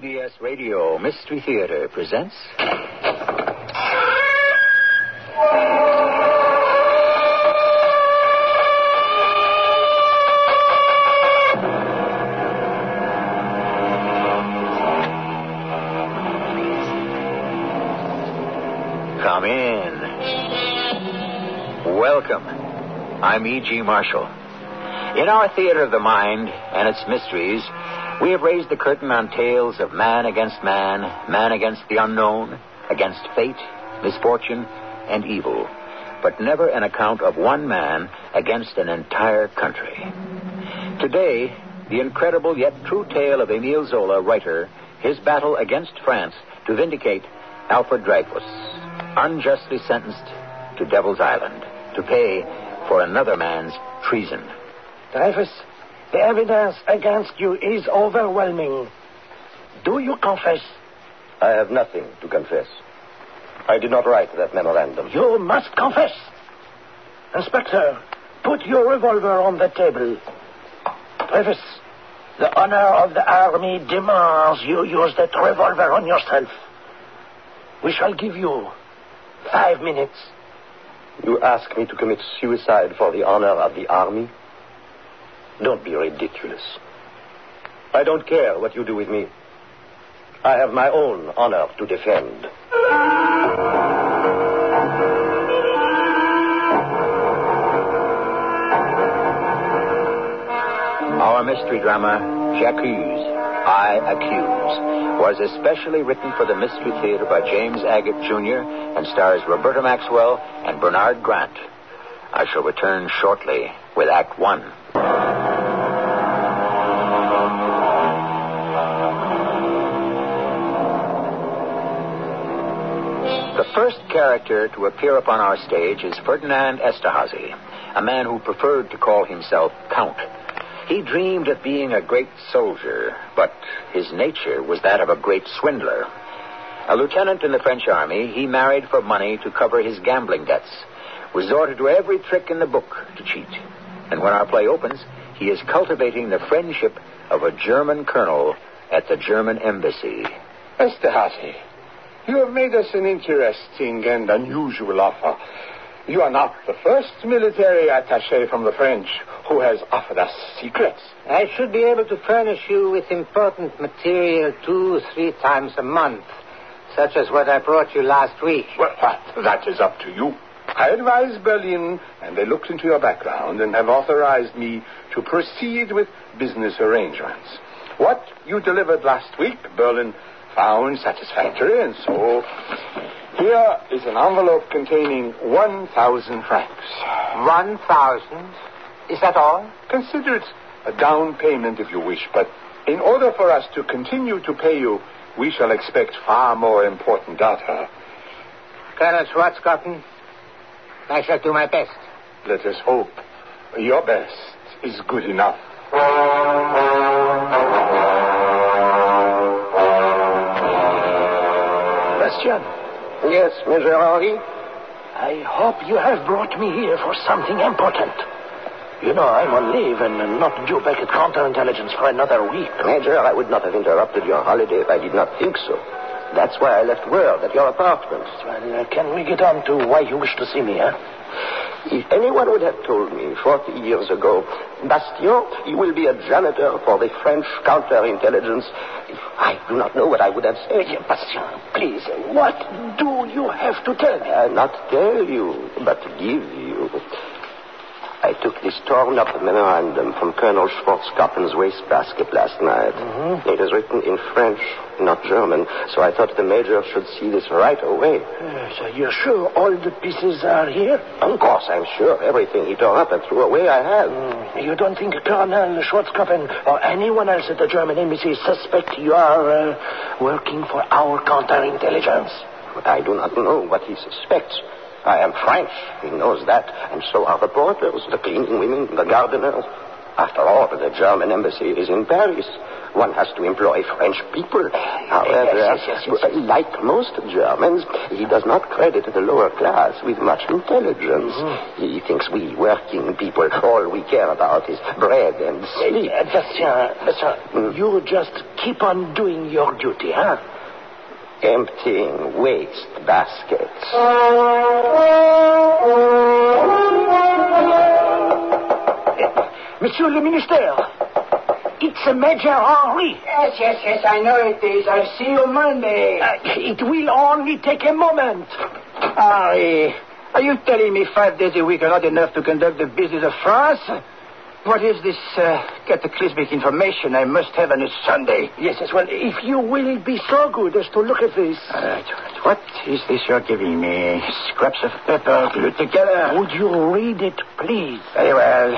CBS Radio Mystery Theater presents. Come in. Welcome. I'm E.G. Marshall. In our theater of the mind and its mysteries, we have raised the curtain on tales of man against man, man against the unknown, against fate, misfortune, and evil, but never an account of one man against an entire country. Today, the incredible yet true tale of Emile Zola, writer, his battle against France to vindicate Alfred Dreyfus, unjustly sentenced to Devil's Island to pay for another man's treason. Dreyfus, the evidence against you is overwhelming. Do you confess? I have nothing to confess. I did not write that memorandum. You must confess. Inspector, put your revolver on the table. Dreyfus, the honor of the army demands you use that revolver on yourself. We shall give you five minutes. You ask me to commit suicide for the honor of the army? Don't be ridiculous. I don't care what you do with me. I have my own honor to defend. Our mystery drama, J'accuse, I Accuse, was especially written for the Mystery Theater by James Agate Jr. and stars Roberta Maxwell and Bernard Grant. I shall return shortly with Act One. Character to appear upon our stage is Ferdinand Esterhazy, a man who preferred to call himself Count. He dreamed of being a great soldier, but his nature was that of a great swindler. A lieutenant in the French army, he married for money to cover his gambling debts, resorted to every trick in the book to cheat. And when our play opens, he is cultivating the friendship of a German colonel at the German embassy. Esterhazy, you have made us an interesting and unusual offer. You are not the first military attaché from the French who has offered us secrets. I should be able to furnish you with important material two, three times a month, such as what I brought you last week. Well, that, that is up to you. I advised Berlin, and they looked into your background and have authorized me to proceed with business arrangements. What you delivered last week, Berlin found satisfactory, and so here is an envelope containing 1,000 francs. One thousand? Is that all? Consider it a down payment if you wish, but in order for us to continue to pay you, we shall expect far more important data. Colonel Schwarzkoppen, I shall do my best. Let us hope your best is good enough. Yes, Major Henri? I hope you have brought me here for something important. You know, I'm on leave and not due back at counterintelligence for another week. Major, I would not have interrupted your holiday if I did not think so. That's why I left word at your apartment. Well, uh, can we get on to why you wish to see me, huh? If anyone would have told me 40 years ago, Bastien, you will be a janitor for the French counterintelligence, I do not know what I would have said. Uh, Bastien, please, what do you have to tell me? I'll not tell you, but give you. Took this torn up memorandum from Colonel Schwarzkoppen's wastebasket last night. It is written in French, not German, so I thought the Major should see this right away. Yes, are you sure all the pieces are here? Of course, I'm sure everything he tore up and threw away I have. Mm, You don't think Colonel Schwarzkoppen or anyone else at the German embassy suspect you are uh, working for our counterintelligence? I do not know what he suspects. I am French. He knows that. And so are the porters, the cleaning women, the gardeners. After all, the German embassy is in Paris. one has to employ French people. However, Yes, yes, yes, like most Germans, he does not credit the lower class with much intelligence. Mm-hmm. He thinks we working people, all we care about is bread and sleep. Uh, Bastien, Bastien, you just keep on doing your duty, huh? Emptying waste baskets. Monsieur le ministère, it's a Major Henri. Yes, yes, yes, I know it is. I'll see you Monday. Uh, it will only take a moment. Henri, are you telling me five days a week are not enough to conduct the business of France? What is this uh, cataclysmic information I must have on a Sunday? Yes, yes, well, if you will be so good as to look at this. All right, all right. What is this you're giving me? Scraps of paper glued together? Would you read it, please? Very well.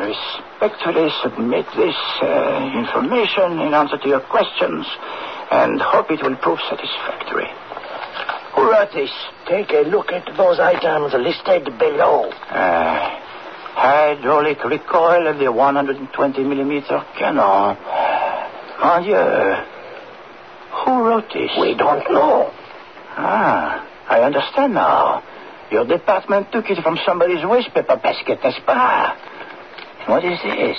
Respectfully submit this uh, information in answer to your questions and hope it will prove satisfactory. Who wrote this? Take a look at those items listed below. Uh, hydraulic recoil of the 120 millimeter cannon. Mon Dieu. Who wrote this? We don't know. Ah, I understand now. Your department took it from somebody's waste paper basket, n'est-ce pas? What is this?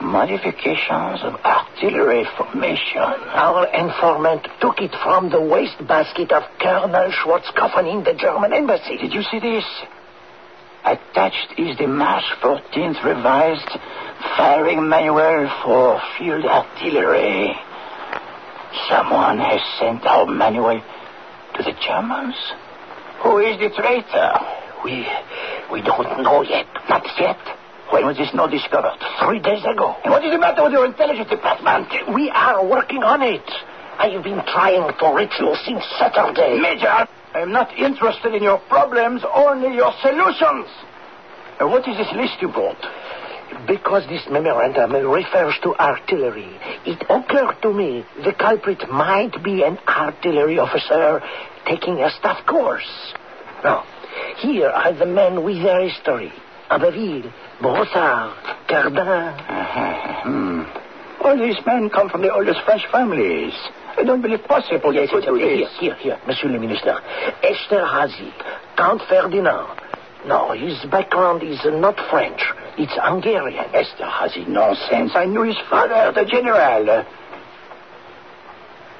Modifications of artillery formation. Our informant took it from the waste basket of Colonel Schwarzkopf in the German embassy. Did you see this? Attached is the March 14th revised firing manual for field artillery. Someone has sent our manual to the Germans? Who is the traitor? We we don't know yet. Not yet. When was this note discovered? Three days ago. And what is the matter with your intelligence department? We are working on it. I have been trying to reach you since Saturday. Major, I am not interested in your problems, only your solutions. Uh, what is this list you brought? Because this memorandum refers to artillery, it occurred to me the culprit might be an artillery officer taking a staff course. Now, here are the men with their history. Abbeville, Brossard, Cardin. Uh-huh. Hmm. All these men come from the oldest French families. I don't believe possible they could do Here, this. here, here, Monsieur le Minister. Esterhazy, Count Ferdinand. No, his background is not French. It's Hungarian. Esterhazy, nonsense. I knew his father, the general.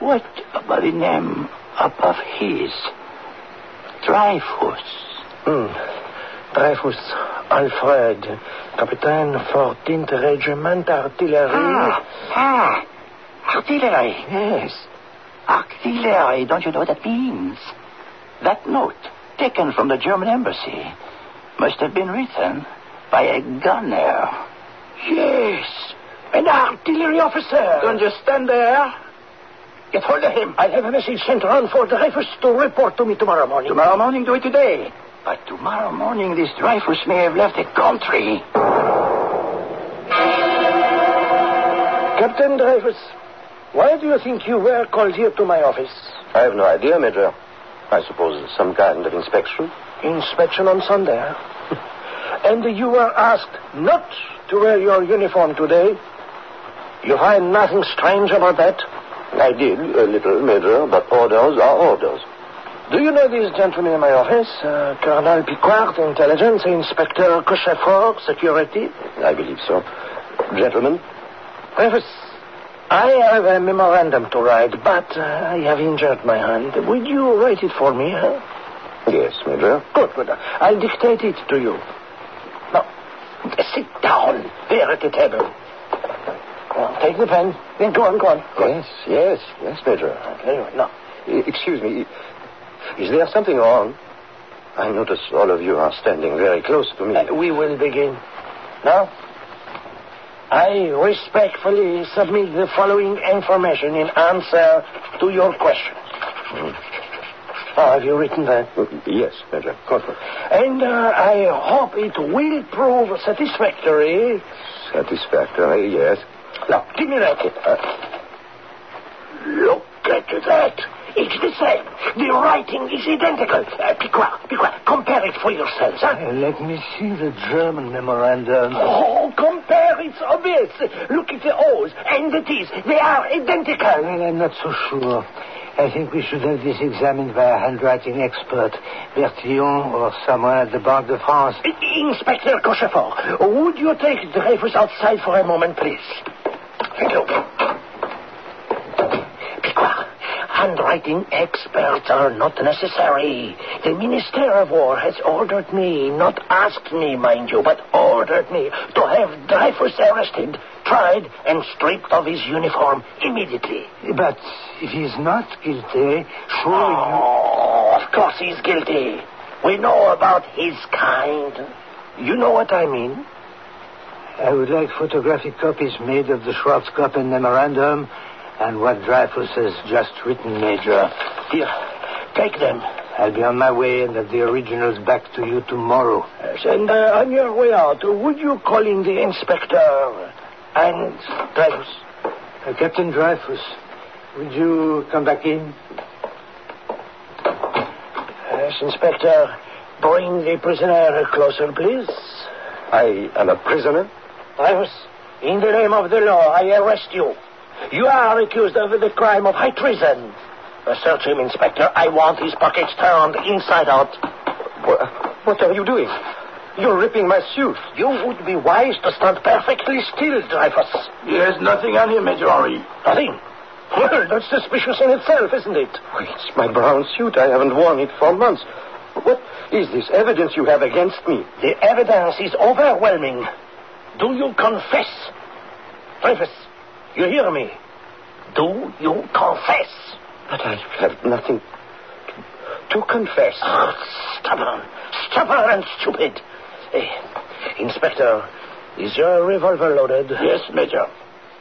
What about the name above his? Dreyfus. Hmm. Dreyfus, Alfred, Captain 14th Regiment Artillery. Ah, ah, artillery. Yes. Artillery, don't you know what that means? That note, taken from the German embassy, must have been written by a gunner. Yes. An artillery officer. Don't just stand there. Get hold of him. I'll have a message sent around for Dreyfus to report to me tomorrow morning. Tomorrow morning, do it today. But tomorrow morning, this Dreyfus may have left the country. Captain Dreyfus, why do you think you were called here to my office? I have no idea, Major. I suppose some kind of inspection. Inspection on Sunday. huh? and you were asked not to wear your uniform today. You find nothing strange about that? I did, a little, Major, but orders are orders. Do you know these gentlemen in my office? Uh, Colonel Picquart, Intelligence, Inspector Cochefort, Security. I believe so. Gentlemen, Dreyfus, I have a memorandum to write, but uh, I have injured my hand. Would you write it for me, huh? yes, Major. Good, good. I'll dictate it to you. Now, sit down there at the table. Now, take the pen. Then go on, go on. Go on. Yes, yes, yes, Major. Very well. Now, Excuse me. Is there something wrong? I notice all of you are standing very close to me. uh, we will begin. Now, I respectfully submit the following information in answer to your question. Oh, have you written that? yes, Major. Good. And uh, I hope it will prove satisfactory. Satisfactory, yes. Now, give me that. Uh, look at that. It's the same. The writing is identical. Uh, quiet. Compare it for yourselves, huh? Uh, let me see the German memorandum. Oh, compare. It's obvious. Look at the O's and the T's. They are identical. Well, I'm not so sure. I think we should have this examined by a handwriting expert, Bertillon or someone at the Banque de France. Inspector Cochefort, would you take Dreyfus outside for a moment, please? Thank you. Handwriting experts are not necessary. The Minister of War has ordered me, not asked me, mind you, but ordered me to have Dreyfus arrested, tried, and stripped of his uniform immediately. But if he's not guilty, surely Oh, of course he's guilty. We know about his kind. You know what I mean? I would like photographic copies made of the Schwarzkoppen memorandum and what Dreyfus has just written, Major. Here, take them. I'll be on my way and have the originals back to you tomorrow. Yes, and uh, on your way out, would you call in the inspector and Dreyfus? Uh, Captain Dreyfus, would you come back in? Yes, Inspector. Bring the prisoner closer, please. I am a prisoner? Dreyfus, in the name of the law, I arrest you. You are accused of the crime of high treason. Search him, Inspector. I want his pockets turned inside out. What, what are you doing? You're ripping my suit. You would be wise to stand perfectly still, Dreyfus. There's nothing on him, Major Henri. Nothing. Well, that's suspicious in itself, isn't it? It's my brown suit. I haven't worn it for months. What is this evidence you have against me? The evidence is overwhelming. Do you confess? Dreyfus, you hear me? Do you confess? But I have nothing to, to confess. Oh, stubborn, stubborn and stupid. Eh, Inspector, is your revolver loaded? Yes, Major.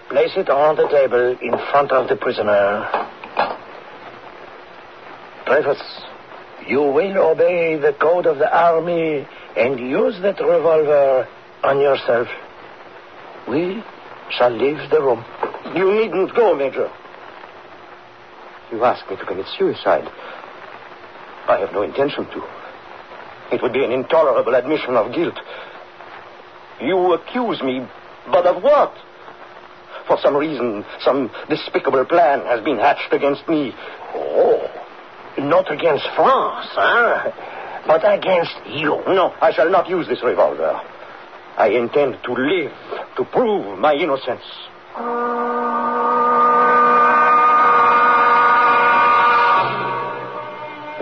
Place it on the table in front of the prisoner. Dreyfus, you will obey the code of the army and use that revolver on yourself. We shall leave the room. You needn't go, Major. You asked me to commit suicide. I have no intention to. It would be an intolerable admission of guilt. You accuse me, but of what? For some reason, some despicable plan has been hatched against me. Oh, not against France, huh? But against you. No, I shall not use this revolver. I intend to live to prove my innocence.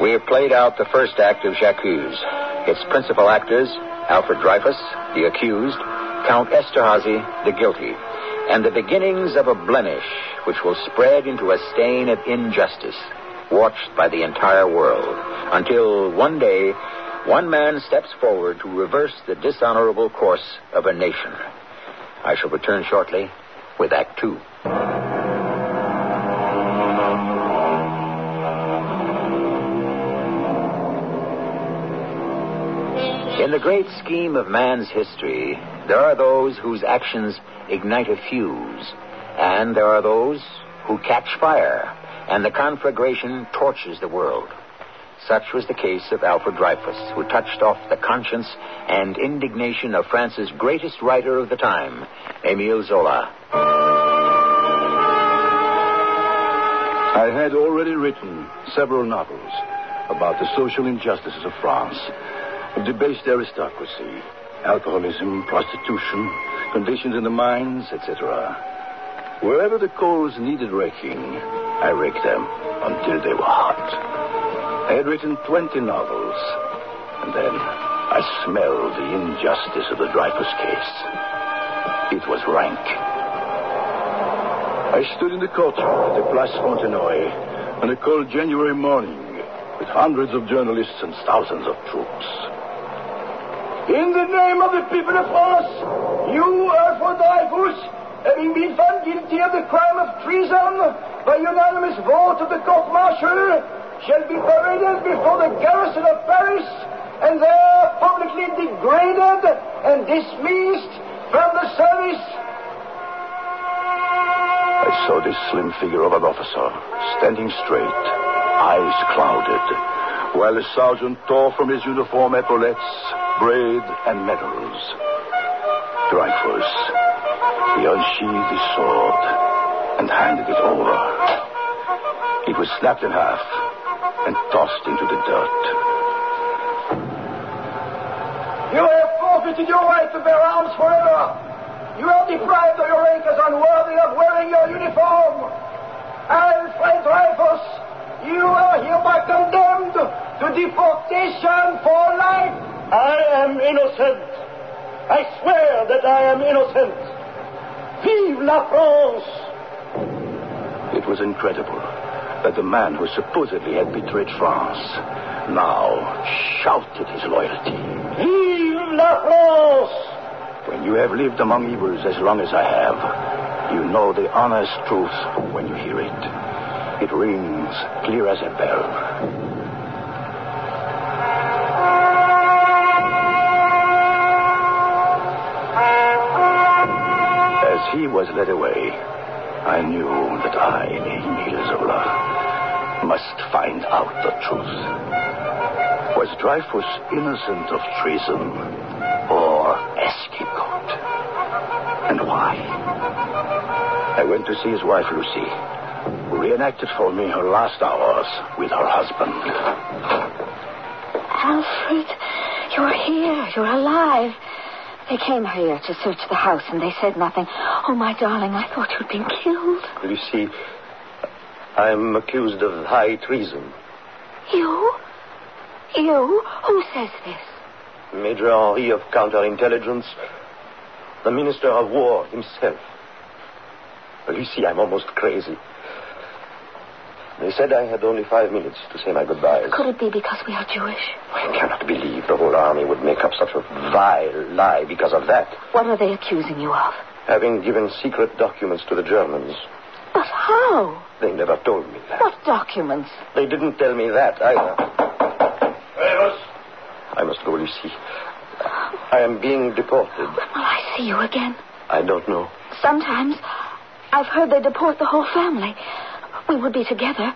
We have played out the first act of J'accuse. Its principal actors, Alfred Dreyfus, the accused, Count Esterhazy, the guilty, and the beginnings of a blemish which will spread into a stain of injustice, watched by the entire world, until one day one man steps forward to reverse the dishonorable course of a nation. I shall return shortly with Act Two. In the great scheme of man's history, there are those whose actions ignite a fuse, and there are those who catch fire, and the conflagration torches the world. Such was the case of Alfred Dreyfus, who touched off the conscience and indignation of France's greatest writer of the time, Emile Zola. I had already written several novels about the social injustices of France, of debased aristocracy, alcoholism, prostitution, conditions in the mines, etc. Wherever the coals needed raking, I raked them until they were hot. I had written 20 novels, and then I smelled the injustice of the Dreyfus case. It was rank. I stood in the courtyard at the Place Fontenoy on a cold January morning with hundreds of journalists and thousands of troops. In the name of the people of France, you, Alfred Dreyfus, having been found guilty of the crime of treason by unanimous vote of the court-martial, shall be paraded before the garrison of Paris and there publicly degraded and dismissed from the service. I saw this slim figure of an officer standing straight, eyes clouded, while the sergeant tore from his uniform epaulettes, braid, and medals. Dreyfus, he unsheathed his sword and handed it over. It was snapped in half and tossed into the dirt. You have forfeited your right to bear arms forever. You are deprived of your rank as unworthy of wearing your uniform. Alfred Dreyfus, you are hereby condemned to deportation for life. I am innocent. I swear that I am innocent. Vive la France! It was incredible that the man who supposedly had betrayed France now shouted his loyalty. Vive la France! When you have lived among evils as long as I have, you know the honest truth when you hear it. It rings clear as a bell. As he was led away, I knew that I, Emile Zola, must find out the truth. Was Dreyfus innocent of treason or a scapegoat? And why? I went to see his wife, Lucy, who reenacted for me her last hours with her husband. Alfred, you're here. You're alive. They came here to search the house and they said nothing. Oh, my darling, I thought you'd been killed. Lucy, I am accused of high treason. You? You? Who says this? Major Henri of Counterintelligence, the Minister of War himself. Well, you see, I'm almost crazy. They said I had only five minutes to say my goodbyes. Could it be because we are Jewish? I cannot believe the whole army would make up such a vile lie because of that. What are they accusing you of? Having given secret documents to the Germans. But how? They never told me that. What documents? They didn't tell me that either. Dreyfus, I must go, Lucy. I am being deported. When will I see you again? I don't know. Sometimes I've heard they deport the whole family. We will be together.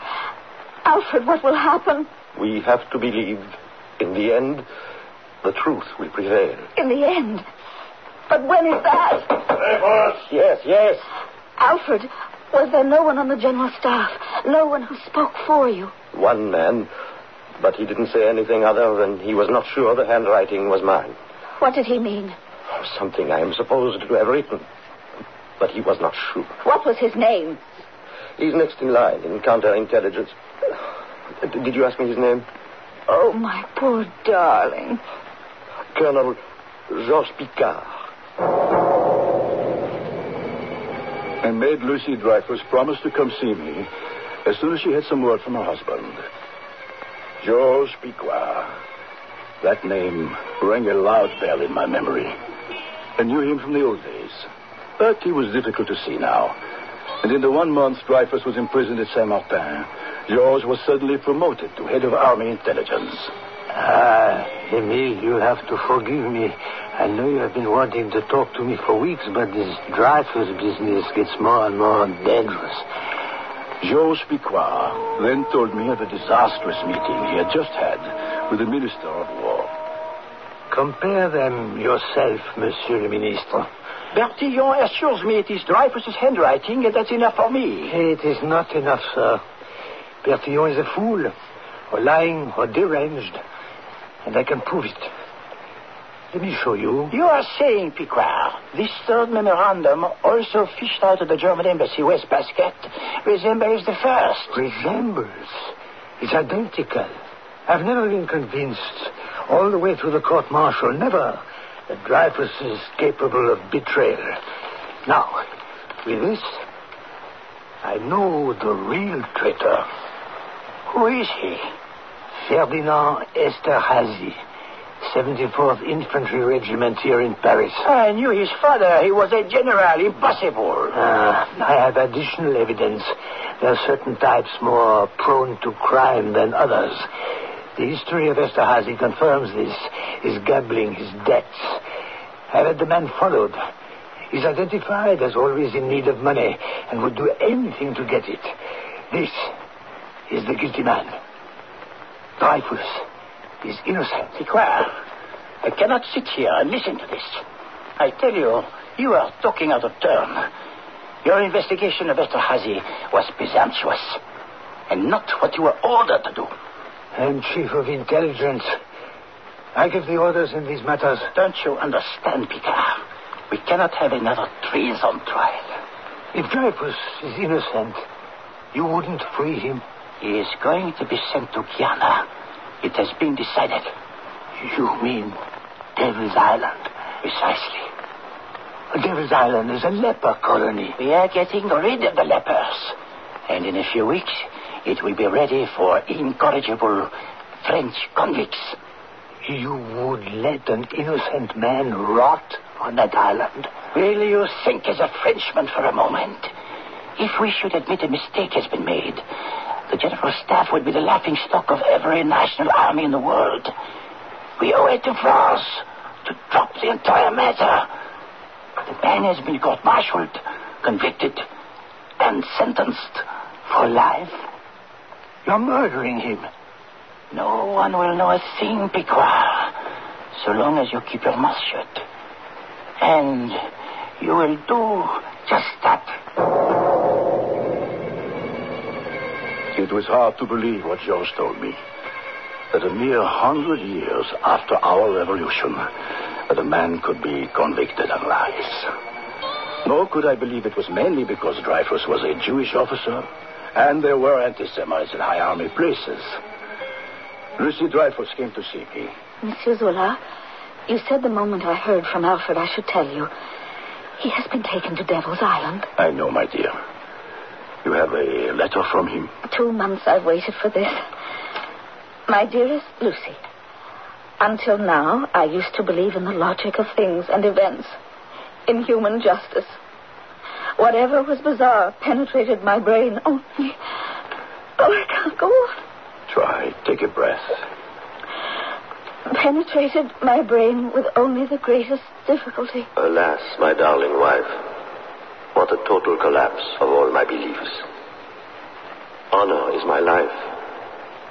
Alfred, what will happen? We have to believe, in the end, the truth will prevail. In the end. But when is that? Dreyfus, Yes, yes. Alfred, was there no one on the general staff? No one who spoke for you? One man, but he didn't say anything other than he was not sure the handwriting was mine. What did he mean? Oh, something I am supposed to have written. But he was not sure. What was his name? He's next in line in counterintelligence. Did you ask me his name? Oh, my poor darling. Colonel Georges Picquart. Made Lucy Dreyfus promise to come see me as soon as she had some word from her husband. Georges Picquart. That name rang a loud bell in my memory. I knew him from the old days. But he was difficult to see now. And in the one month Dreyfus was imprisoned at Saint Martin, Georges was suddenly promoted to head of army intelligence. Ah, Emile, you have to forgive me. I know you have been wanting to talk to me for weeks, but this Dreyfus business gets more and more dangerous. Georges Picquart then told me of a disastrous meeting he had just had with the Minister of War. Compare them yourself, Monsieur le Ministre. Bertillon assures me it is Dreyfus's handwriting, and that's enough for me. It is not enough, sir. Bertillon is a fool, or lying, or deranged, and I can prove it. Let me show you. You are saying, Picquart, this third memorandum, also fished out of the German embassy West Basket, resembles the first. Resembles. It's identical. I've never been convinced, all the way through the court martial, never, that Dreyfus is capable of betrayal. Now, with this, I know the real traitor. Who is he? Ferdinand Esterhazy, 74th Infantry Regiment here in Paris. I knew his father. He was a general. Impossible. Ah, I have additional evidence. There are certain types more prone to crime than others. The history of Esterhazy confirms this. His gambling, his debts. I've had the man followed. He's identified as always in need of money and would do anything to get it. This is the guilty man. Dreyfus is innocent. Picquart, I cannot sit here and listen to this. I tell you, you are talking out of turn. Your investigation of Esterhazy was presumptuous, and not what you were ordered to do. I'm chief of intelligence. I give the orders in these matters. Don't you understand, Picquart? We cannot have another treason trial. If Dreyfus is innocent, you wouldn't free him. He is going to be sent to Guyana. It has been decided. You mean Devil's Island? Precisely. Devil's Island is a leper colony. We are getting rid of the lepers. And in a few weeks, it will be ready for incorrigible French convicts. You would let an innocent man rot on that island? Will you think as a Frenchman for a moment? If we should admit a mistake has been made, the General Staff would be the laughing stock of every national army in the world. We owe it to France to drop the entire matter. The man has been court-martialed, convicted, and sentenced for life. You're murdering him. No one will know a thing, Picquart, so long as you keep your mouth shut. And you will do just that. It was hard to believe what Georges told me. That a mere hundred years after our revolution, that a man could be convicted of lies. Nor could I believe it was mainly because Dreyfus was a Jewish officer, and there were anti-Semites in high army places. Lucy Dreyfus came to see me. Monsieur Zola, you said the moment I heard from Alfred I should tell you. He has been taken to Devil's Island. I know, my dear. You have a letter from him? Two months I've waited for this. My dearest Lucy, until now I used to believe in the logic of things and events, in human justice. Whatever was bizarre penetrated my brain only. Oh, I can't go on. Try. Take a breath. Penetrated my brain with only the greatest difficulty. Alas, my darling wife, what a total collapse of all my beliefs. Honor is my life,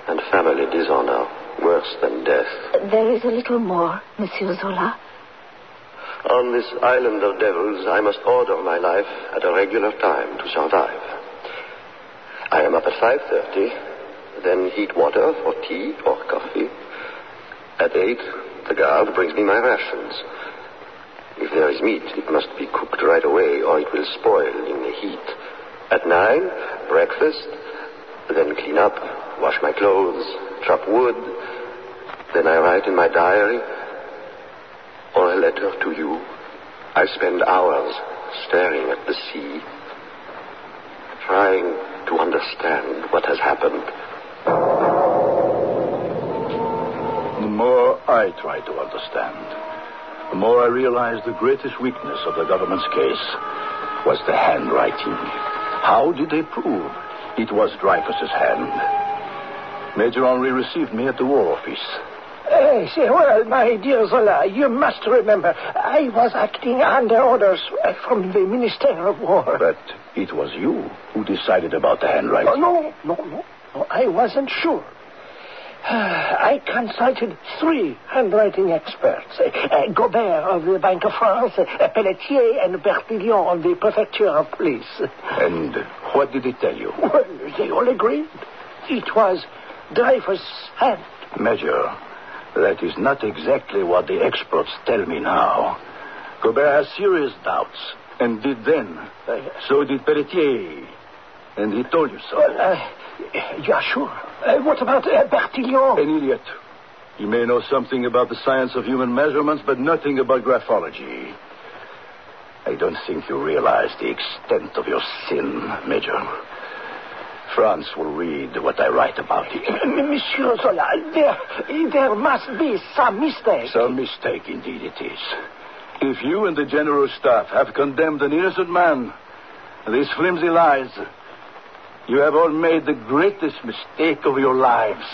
and family dishonor worse than death. There is a little more, Monsieur Zola. On this island of devils, I must order my life at a regular time to survive. I am up at 5.30, then heat water for tea or coffee. At 8, the guard brings me my rations. If there is meat, it must be cooked right away or it will spoil in the heat. At 9, breakfast, then clean up, wash my clothes, chop wood. Then I write in my diary or a letter to you. I spend hours staring at the sea, trying to understand what has happened. The more I try to understand, the more I realized the greatest weakness of the government's case was the handwriting. How did they prove it was Dreyfus's hand? Major Henri received me at the War Office. Eh, say, well, my dear Zola, you must remember, I was acting under orders uh, from the Minister of War. But it was you who decided about the Oh, handwriting. no, no, no, no, I wasn't sure. I consulted three handwriting experts. Uh, uh, Gobert of the Bank of France, uh, Pelletier, and Bertillon of the Prefecture of Police. And what did they tell you? Well, they all agreed. It was Dreyfus' hand. Major, that is not exactly what the experts tell me now. Gobert has serious doubts, and did then. So did Pelletier. And he told you so. Uh, you are sure? Uh, what about uh, Bertillon? An idiot. He may know something about the science of human measurements, but nothing about graphology. I don't think you realize the extent of your sin, Major. France will read what I write about it. Monsieur Zola, there, there must be some mistake. Some mistake, indeed it is. If you and the General Staff have condemned an innocent man, these flimsy lies, you have all made the greatest mistake of your lives.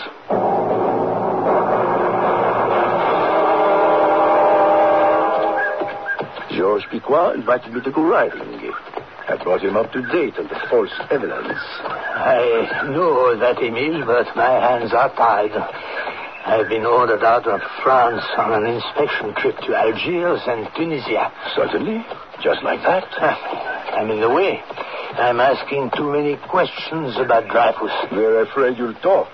Georges Picquart invited me to go riding. I brought him up to date on the false evidence. I know that, Emile, but my hands are tied. I've been ordered out of France on an inspection trip to Algiers and Tunisia. Certainly. Just like that. Ah, I'm in the way. I'm asking too many questions about Dreyfus. They're afraid you'll talk.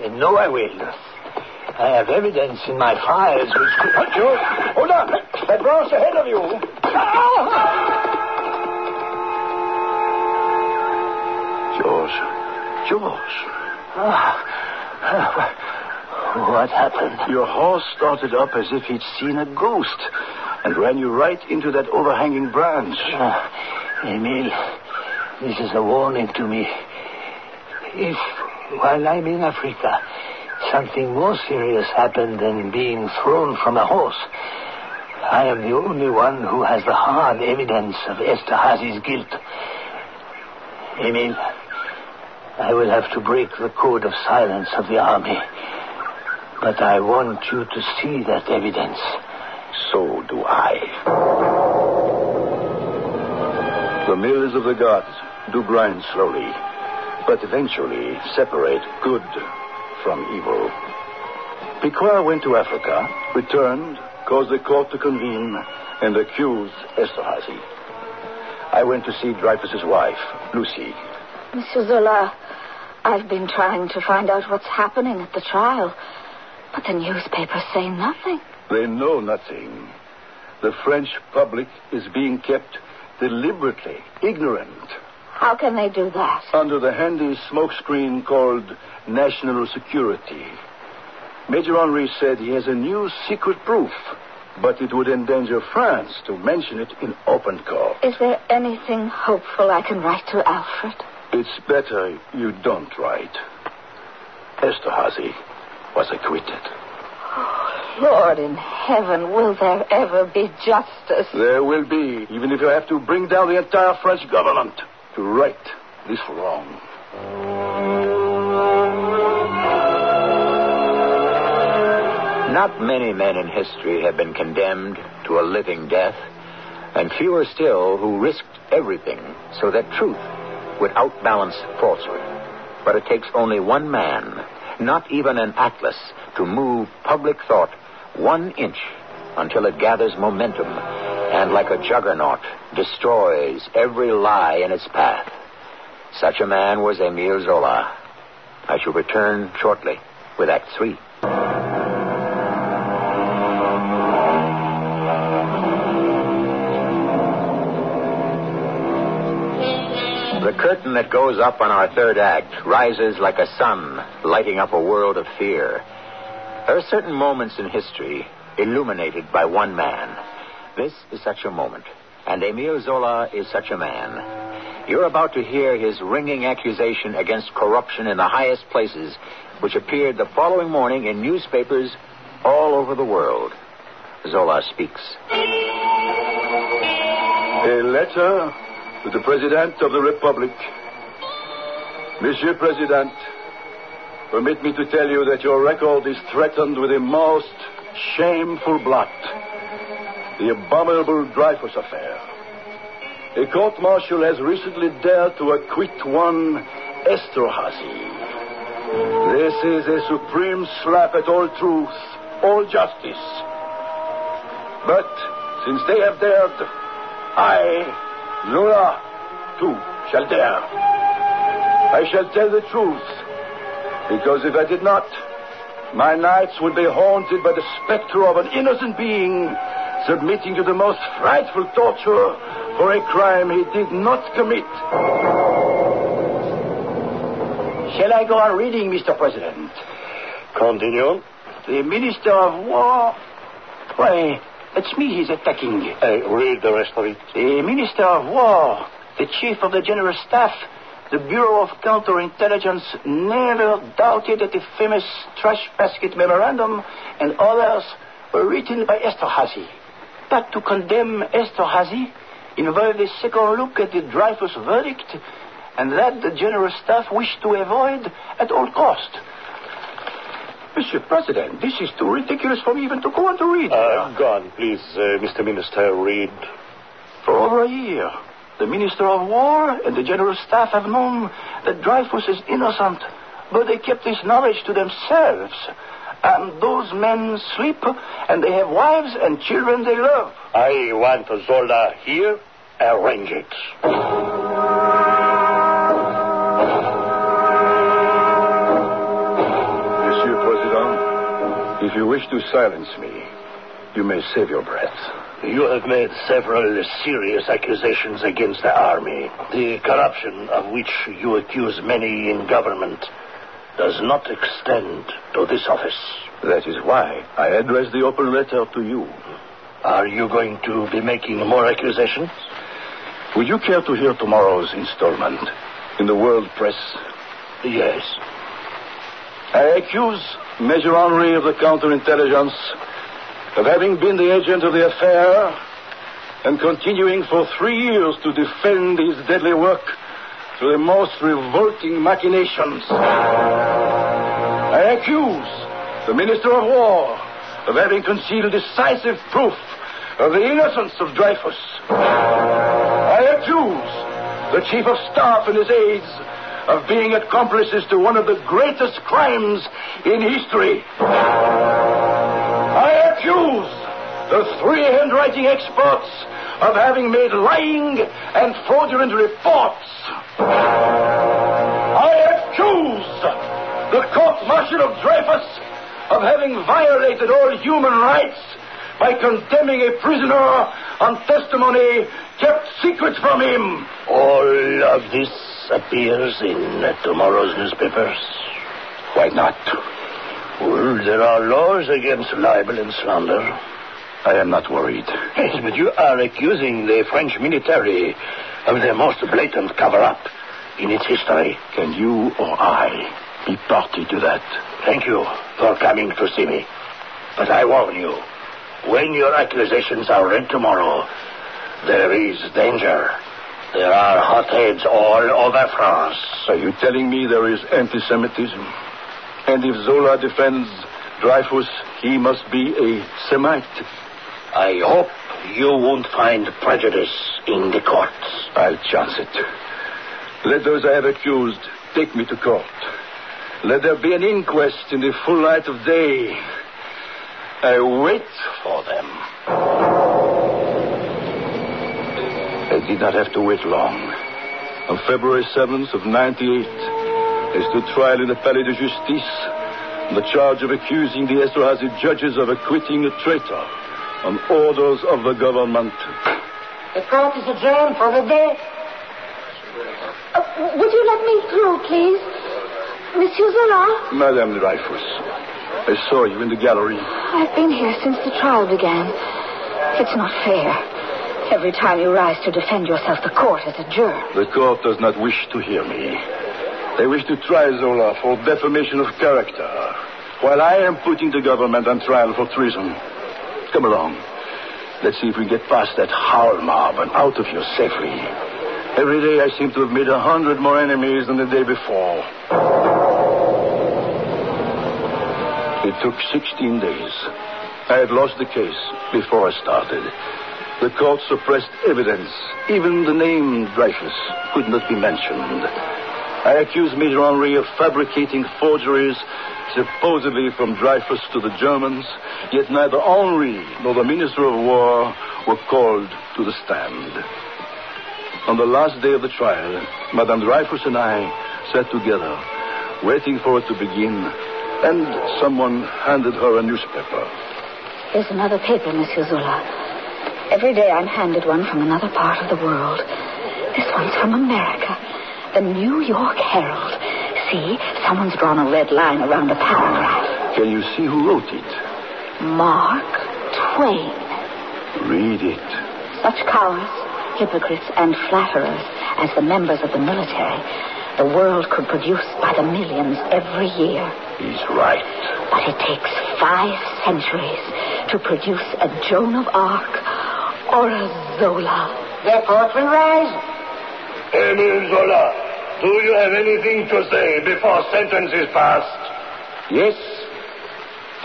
And no, I will. I have evidence in my files which could... Hold, you. Hold on. That branch ahead of you. George. George. What happened? Your horse started up as if he'd seen a ghost and ran you right into that overhanging branch. Ah, Emile, this is a warning to me. If, while I'm in Africa, something more serious happened than being thrown from a horse, I am the only one who has the hard evidence of Esterhazy's guilt. Emile, I will have to break the code of silence of the army. But I want you to see that evidence. So do I. The mills of the gods do grind slowly, but eventually separate good from evil. Picquart went to Africa, returned, caused the court to convene, and accused Esterhazy. I went to see Dreyfus's wife, Lucy. Monsieur Zola, I've been trying to find out what's happening at the trial, but the newspapers say nothing. They know nothing. The French public is being kept deliberately ignorant How can they do that? under the handy smokescreen called national security. Major Henri said he has a new secret proof, but it would endanger France to mention it in open court. Is there anything hopeful I can write to Alfred? It's better you don't write. Esterhazy was acquitted. Lord in heaven, will there ever be justice? There will be, even if you have to bring down the entire French government to right this wrong. Not many men in history have been condemned to a living death, and fewer still who risked everything so that truth would outbalance falsehood. But it takes only one man, not even an atlas, to move public thought one inch until it gathers momentum and, like a juggernaut, destroys every lie in its path. Such a man was Emile Zola. I shall return shortly with Act Three. The curtain that goes up on our third act rises like a sun, lighting up a world of fear. There are certain moments in history illuminated by one man. This is such a moment, and Emile Zola is such a man. You're about to hear his ringing accusation against corruption in the highest places, which appeared the following morning in newspapers all over the world. Zola speaks. A letter to the President of the Republic. Monsieur President, permit me to tell you that your record is threatened with a most shameful blot. The abominable Dreyfus affair. A court martial has recently dared to acquit one Esterhazy. This is a supreme slap at all truth, all justice. But since they have dared, I, Zola, too, shall dare. I shall tell the truth, because if I did not, my nights would be haunted by the specter of an innocent being submitting to the most frightful torture for a crime he did not commit. Shall I go on reading, Mr. President? Continue. The Minister of War. Why, it's me he's attacking. read the rest of it. The Minister of War, the Chief of the General Staff, the Bureau of Counterintelligence never doubted that the famous trash basket memorandum and others were written by Esterhazy. But to condemn Esterhazy involved a second look at the Dreyfus verdict, and that the General Staff wished to avoid at all cost. Monsieur President, this is too ridiculous for me even to go on to read. Uh, go on, please, uh, Mr. Minister. Read. For over a year, The Minister of War and the General Staff have known that Dreyfus is innocent, but they kept this knowledge to themselves. And those men sleep, and they have wives and children they love. I want Zola here. Arrange it. Monsieur President, if you wish to silence me, you may save your breath. You have made several serious accusations against the army. The corruption of which you accuse many in government does not extend to this office. That is why I address the open letter to you. Are you going to be making more accusations? Would you care to hear tomorrow's installment in the world press? Yes. I accuse Major Henri of the counterintelligence of having been the agent of the affair and continuing for three years to defend his deadly work through the most revolting machinations. I accuse the Minister of War of having concealed decisive proof of the innocence of Dreyfus. I accuse the Chief of Staff and his aides of being accomplices to one of the greatest crimes in history. Accuse the three handwriting experts of having made lying and fraudulent reports. I accuse the court-martial of Dreyfus of having violated all human rights by condemning a prisoner on testimony kept secret from him. All of this appears in tomorrow's newspapers. Why not? Well, there are laws against libel and slander. I am not worried. Yes, but you are accusing the French military of the most blatant cover-up in its history. Can you or I be party to that? Thank you for coming to see me. But I warn you, when your accusations are read tomorrow, there is danger. There are hotheads all over France. Are you telling me there is anti-Semitism? And if Zola defends Dreyfus, he must be a Semite. I hope you won't find prejudice in the courts. I'll chance it. Let those I have accused take me to court. Let there be an inquest in the full light of day. I wait for them. I did not have to wait long. On February 7th of 98, I stood trial in the Palais de Justice on the charge of accusing the Esterhazy judges of acquitting a traitor on orders of the government. The court is adjourned for the day. Uh, would you let me through, please? Monsieur Zola? Madame Dreyfus, I saw you in the gallery. I've been here since the trial began. It's not fair. Every time you rise to defend yourself, the court is adjourned. The court does not wish to hear me. They wish to try Zola for defamation of character, while I am putting the government on trial for treason. Come along. Let's see if we get past that howl mob and out of here safely. Every day I seem to have made a hundred more enemies than the day before. It took 16 days. I had lost the case before I started. The court suppressed evidence. Even the name Dreyfus could not be mentioned. I accused Major Henri of fabricating forgeries supposedly from Dreyfus to the Germans, yet neither Henri nor the Minister of War were called to the stand. On the last day of the trial, Madame Dreyfus and I sat together, waiting for it to begin, and someone handed her a newspaper. Here's another paper, Monsieur Zola. Every day I'm handed one from another part of the world. This one's from America. The New York Herald. See, someone's drawn a red line around a paragraph. Can you see who wrote it? Mark Twain. Read it. Such cowards, hypocrites, and flatterers as the members of the military, the world could produce by the millions every year. He's right. But it takes five centuries to produce a Joan of Arc or a Zola. The court will rise. Emile Zola, do you have anything to say before sentence is passed? Yes,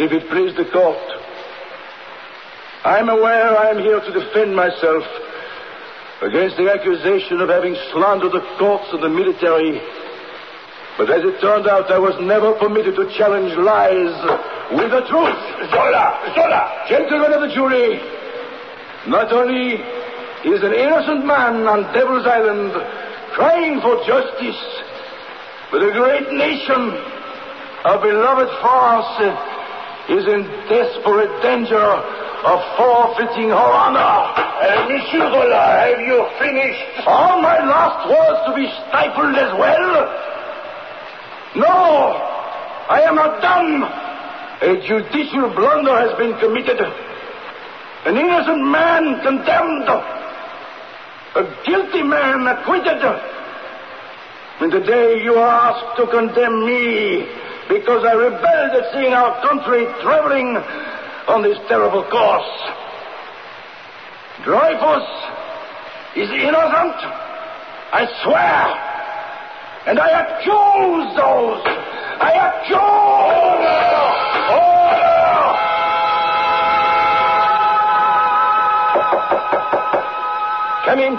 if it please the court. I'm aware I'm here to defend myself, against the accusation of having slandered the courts and the military. But as it turned out, I was never permitted to challenge lies with the truth. Zola! Zola! Gentlemen of the jury, not only is an innocent man on Devil's Island crying for justice, but a great nation, our beloved France, is in desperate danger of forfeiting her honor. Uh, Monsieur Zola, have you finished? Are my last words to be stifled as well? No, I am not done. A judicial blunder has been committed. An innocent man condemned. A guilty man acquitted. And today you are asked to condemn me because I rebelled at seeing our country traveling on this terrible course. Dreyfus is innocent. I swear. And I accuse those. I accuse. Come in.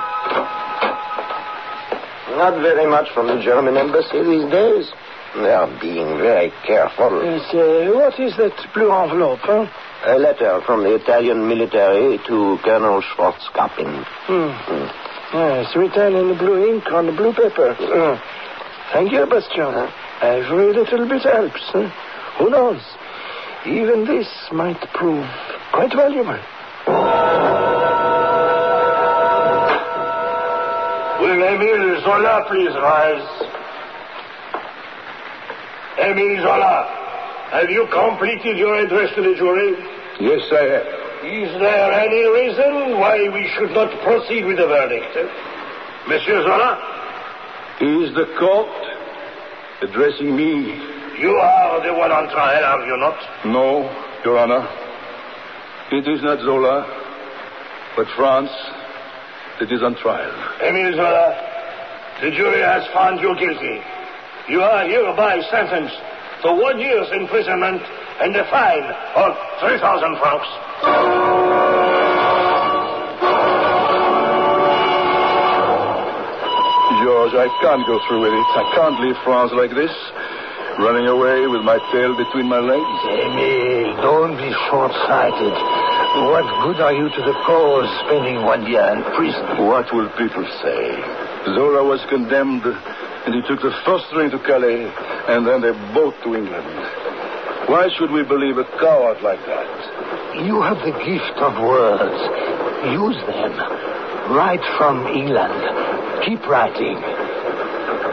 Not very much from the German embassy these days. They are being very careful. Yes, uh, what is that blue envelope, huh? A letter from the Italian military to Colonel Schwartzkoppen. Hmm. Yes, written in blue ink on the blue paper. Uh, thank you, Bastian. Every little bit helps. huh? Who knows? Even this might prove quite valuable. Emile Zola please rise? Emile Zola, have you completed your address to the jury? Yes, I have. Is there any reason why we should not proceed with the verdict? Monsieur Zola, Is the court addressing me? you are the one on trial, are you not? No, Your Honor. It is not Zola, but France that is on trial. Emile Zola, the jury has found you guilty. You are hereby sentenced to one year's imprisonment and a fine of 3,000 francs. George, I can't go through with it. I can't leave France like this, running away with my tail between my legs. Emile, don't be short-sighted. What good are you to the cause spending one year in prison? What will people say? Zola was condemned, and he took the first train to Calais, and then they both to England. Why should we believe a coward like that? You have the gift of words. Use them. Write from England. Keep writing.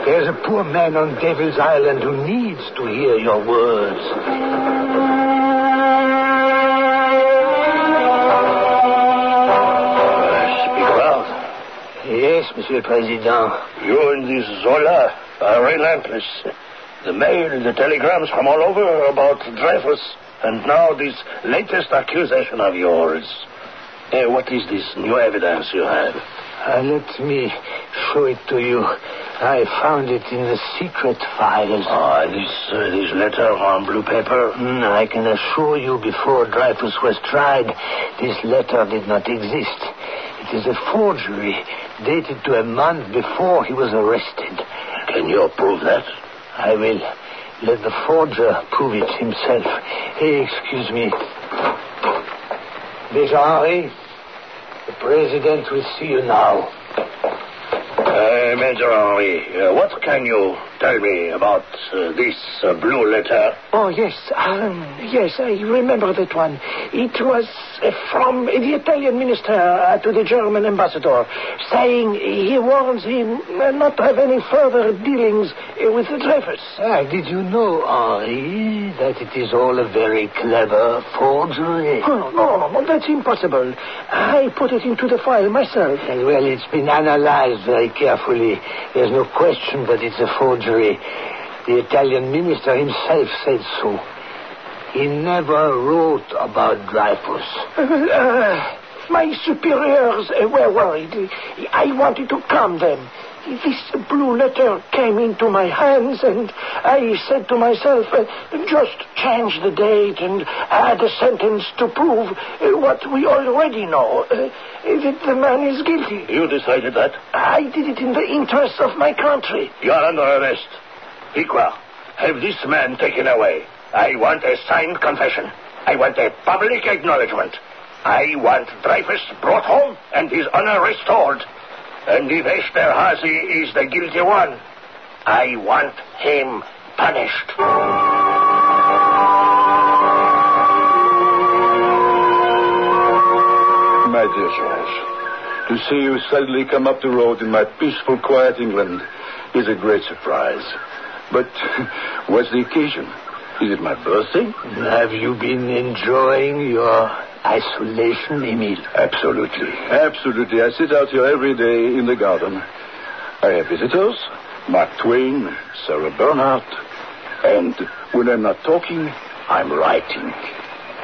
There's a poor man on Devil's Island who needs to hear your words. Yes, Monsieur le Président. You and this Zola are relentless. The mail, the telegrams from all over about Dreyfus, and now this latest accusation of yours. Eh, what is this new evidence you have? Uh, let me show it to you. I found it in the secret files. Ah, this uh, this letter on blue paper. Mm, I can assure you before Dreyfus was tried, this letter did not exist. It is a forgery dated to a month before he was arrested. Can you prove that? I will let the forger prove it himself. Hey, excuse me. Major Henri, the president will see you now. Uh, Major Henri, uh, what can you tell me about uh, this uh, blue letter? Oh, yes. Um, yes, I remember that one. It was uh, from the Italian minister uh, to the German ambassador, saying he warns him uh, not to have any further dealings uh, with Dreyfus. Ah, did you know, Henri, that it is all a very clever forgery? Oh, no, no, that's impossible. I put it into the file myself. Well, it's been analyzed very carefully. There's no question that it's a forgery. The Italian minister himself said so. He never wrote about Dreyfus. my superiors uh, were worried. I wanted to calm them. This blue letter came into my hands, and I said to myself, uh, just change the date and add a sentence to prove uh, what we already know uh, that the man is guilty. You decided that? I did it in the interest of my country. You are under arrest. Picquart, have this man taken away. I want a signed confession. I want a public acknowledgement. I want Dreyfus brought home and his honor restored. And if Esterhazy is the guilty one, I want him punished. My dear George, to see you suddenly come up the road in my peaceful, quiet England is a great surprise. But what's the occasion? Is it my birthday? Have you been enjoying your isolation, Emile? Absolutely. Absolutely. I sit out here every day in the garden. I have visitors, Mark Twain, Sarah Bernhardt, and when I'm not talking, I'm writing.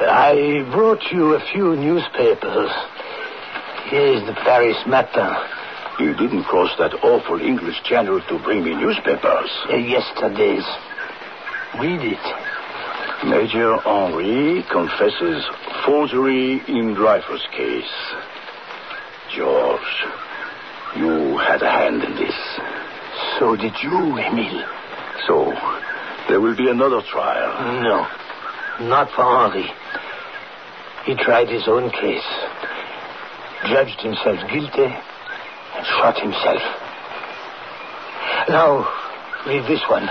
I brought you a few newspapers. Here's the Paris Matin. You didn't cross that awful English channel to bring me newspapers. Uh, yesterday's. Read it. Major Henri confesses forgery in Dreyfus case. George, you had a hand in this. So did you, Emile. So, there will be another trial. No, not for Henri. He tried his own case, judged himself guilty, and shot himself. Now, read this one,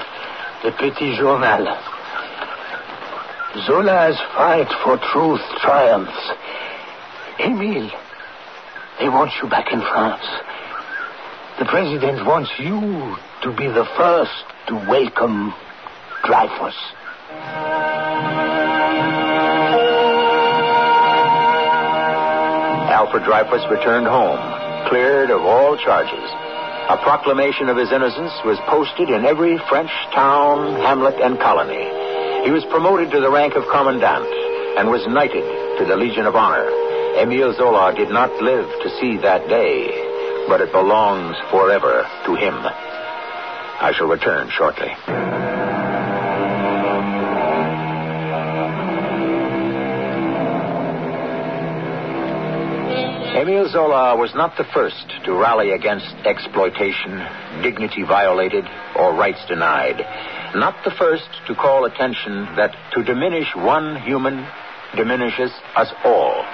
the Petit Journal. Zola's fight for truth triumphs. Emile, they want you back in France. The president wants you to be the first to welcome Dreyfus. Alfred Dreyfus returned home, cleared of all charges. A proclamation of his innocence was posted in every French town, hamlet, and colony. He was promoted to the rank of commandant and was knighted to the Legion of Honor. Emile Zola did not live to see that day, but it belongs forever to him. I shall return shortly. Emile Zola was not the first to rally against exploitation, dignity violated, or rights denied. Not the first to call attention that to diminish one human diminishes us all.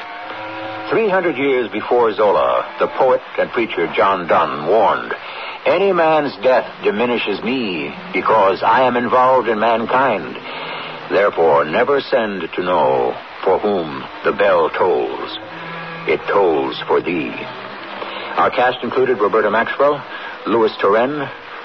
300 years before Zola, the poet and preacher John Donne warned, Any man's death diminishes me because I am involved in mankind. Therefore, never send to know for whom the bell tolls. It tolls for thee. Our cast included Roberta Maxwell, Louis Turenne,